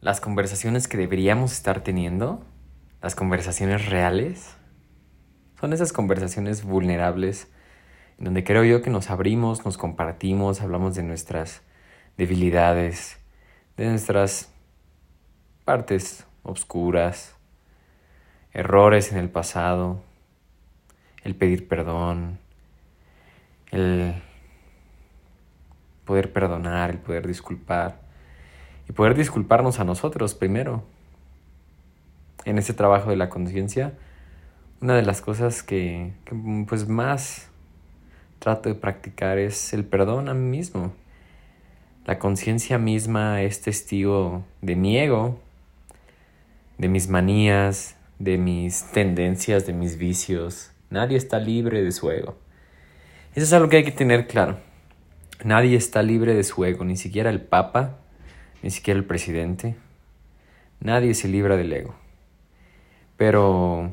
las conversaciones que deberíamos estar teniendo, las conversaciones reales, son esas conversaciones vulnerables en donde creo yo que nos abrimos, nos compartimos, hablamos de nuestras debilidades, de nuestras partes oscuras, errores en el pasado, el pedir perdón, el poder perdonar, el poder disculpar y poder disculparnos a nosotros primero. En ese trabajo de la conciencia, una de las cosas que, pues más trato de practicar es el perdón a mí mismo. La conciencia misma es testigo de mi ego, de mis manías, de mis tendencias, de mis vicios. Nadie está libre de su ego. Eso es algo que hay que tener claro. Nadie está libre de su ego, ni siquiera el Papa, ni siquiera el presidente. Nadie se libra del ego. Pero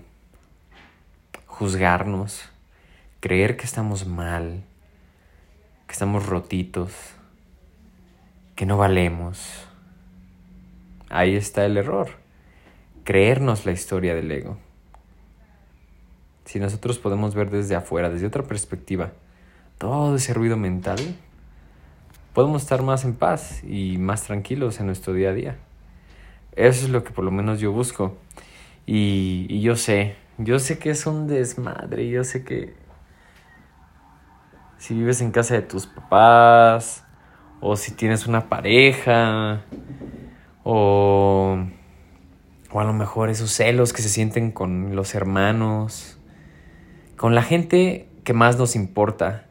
juzgarnos, creer que estamos mal, que estamos rotitos, que no valemos, ahí está el error. Creernos la historia del ego. Si nosotros podemos ver desde afuera, desde otra perspectiva, todo ese ruido mental, podemos estar más en paz y más tranquilos en nuestro día a día. Eso es lo que por lo menos yo busco. Y, yo sé, yo sé que es un desmadre, yo sé que si vives en casa de tus papás, o si tienes una pareja, o, o a lo mejor esos celos que se sienten con los hermanos, con la gente que más nos importa,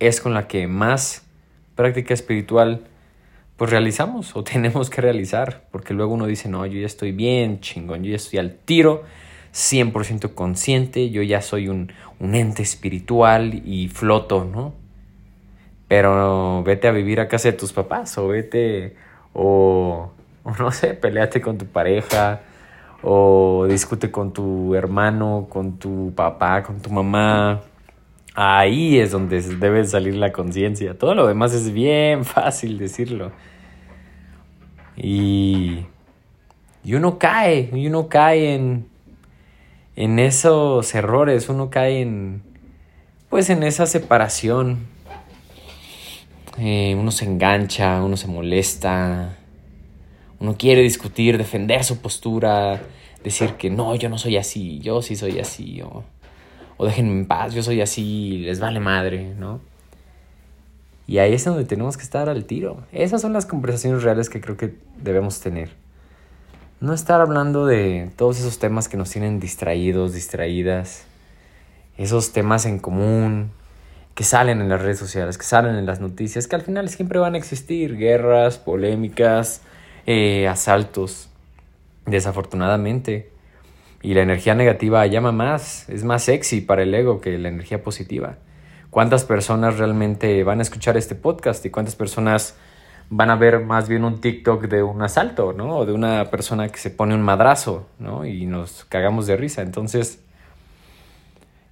es con la que más práctica espiritual pues realizamos o tenemos que realizar, porque luego uno dice, no, yo ya estoy bien, chingón, yo ya estoy al tiro, 100% consciente, yo ya soy un, ente espiritual y floto, ¿no? Pero vete a vivir a casa de tus papás o vete o, o no sé, peleate con tu pareja o discute con tu hermano, con tu papá, con tu mamá, Ahí es donde debe salir la conciencia. Todo lo demás es bien fácil decirlo. Y, y uno cae, y uno cae en, en esos errores, uno cae en, pues en esa separación. Eh, uno se engancha, uno se molesta, uno quiere discutir, defender su postura, decir que no, yo no soy así, yo sí soy así. O déjenme en paz, yo soy así, les vale madre, ¿no? Y ahí es donde tenemos que estar al tiro. Esas son las conversaciones reales que creo que debemos tener. No estar hablando de todos esos temas que nos tienen distraídos, distraídas, esos temas en común que salen en las redes sociales, que salen en las noticias, que al final siempre van a existir guerras, polémicas, eh, asaltos, desafortunadamente. Y la energía negativa llama más, es más sexy para el ego que la energía positiva. ¿Cuántas personas realmente van a escuchar este podcast y cuántas personas van a ver más bien un TikTok de un asalto, ¿no? O de una persona que se pone un madrazo, ¿no? Y nos cagamos de risa. Entonces,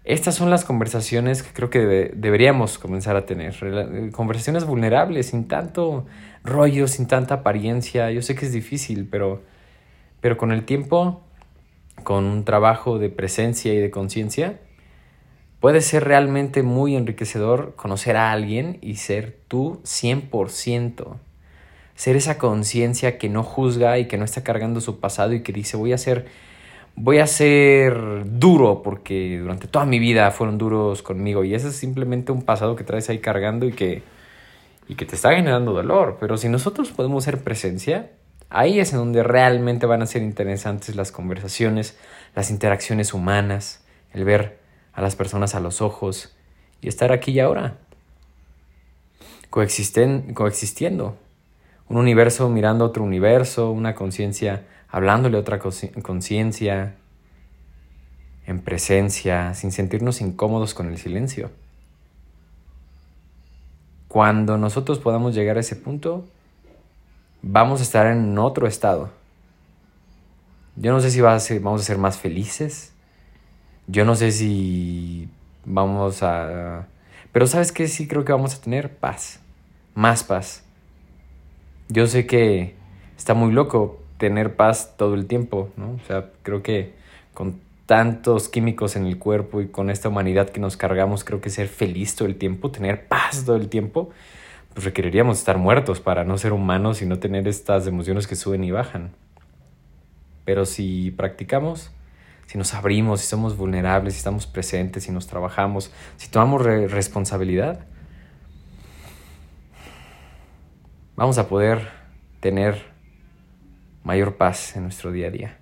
estas son las conversaciones que creo que deberíamos comenzar a tener. Conversaciones vulnerables, sin tanto rollo, sin tanta apariencia. Yo sé que es difícil, pero, pero con el tiempo con un trabajo de presencia y de conciencia, puede ser realmente muy enriquecedor conocer a alguien y ser tú 100%. Ser esa conciencia que no juzga y que no está cargando su pasado y que dice voy a ser voy a ser duro porque durante toda mi vida fueron duros conmigo y ese es simplemente un pasado que traes ahí cargando y que y que te está generando dolor, pero si nosotros podemos ser presencia, Ahí es en donde realmente van a ser interesantes las conversaciones, las interacciones humanas, el ver a las personas a los ojos y estar aquí y ahora, coexisten, coexistiendo. Un universo mirando otro universo, una conciencia hablándole a otra conciencia, en presencia, sin sentirnos incómodos con el silencio. Cuando nosotros podamos llegar a ese punto, vamos a estar en otro estado. Yo no sé si a ser, vamos a ser más felices. Yo no sé si vamos a... Pero sabes que sí creo que vamos a tener paz. Más paz. Yo sé que está muy loco tener paz todo el tiempo, ¿no? O sea, creo que con tantos químicos en el cuerpo y con esta humanidad que nos cargamos, creo que ser feliz todo el tiempo, tener paz todo el tiempo, pues requeriríamos estar muertos para no ser humanos y no tener estas emociones que suben y bajan. Pero si practicamos, si nos abrimos, si somos vulnerables, si estamos presentes, si nos trabajamos, si tomamos responsabilidad, vamos a poder tener mayor paz en nuestro día a día.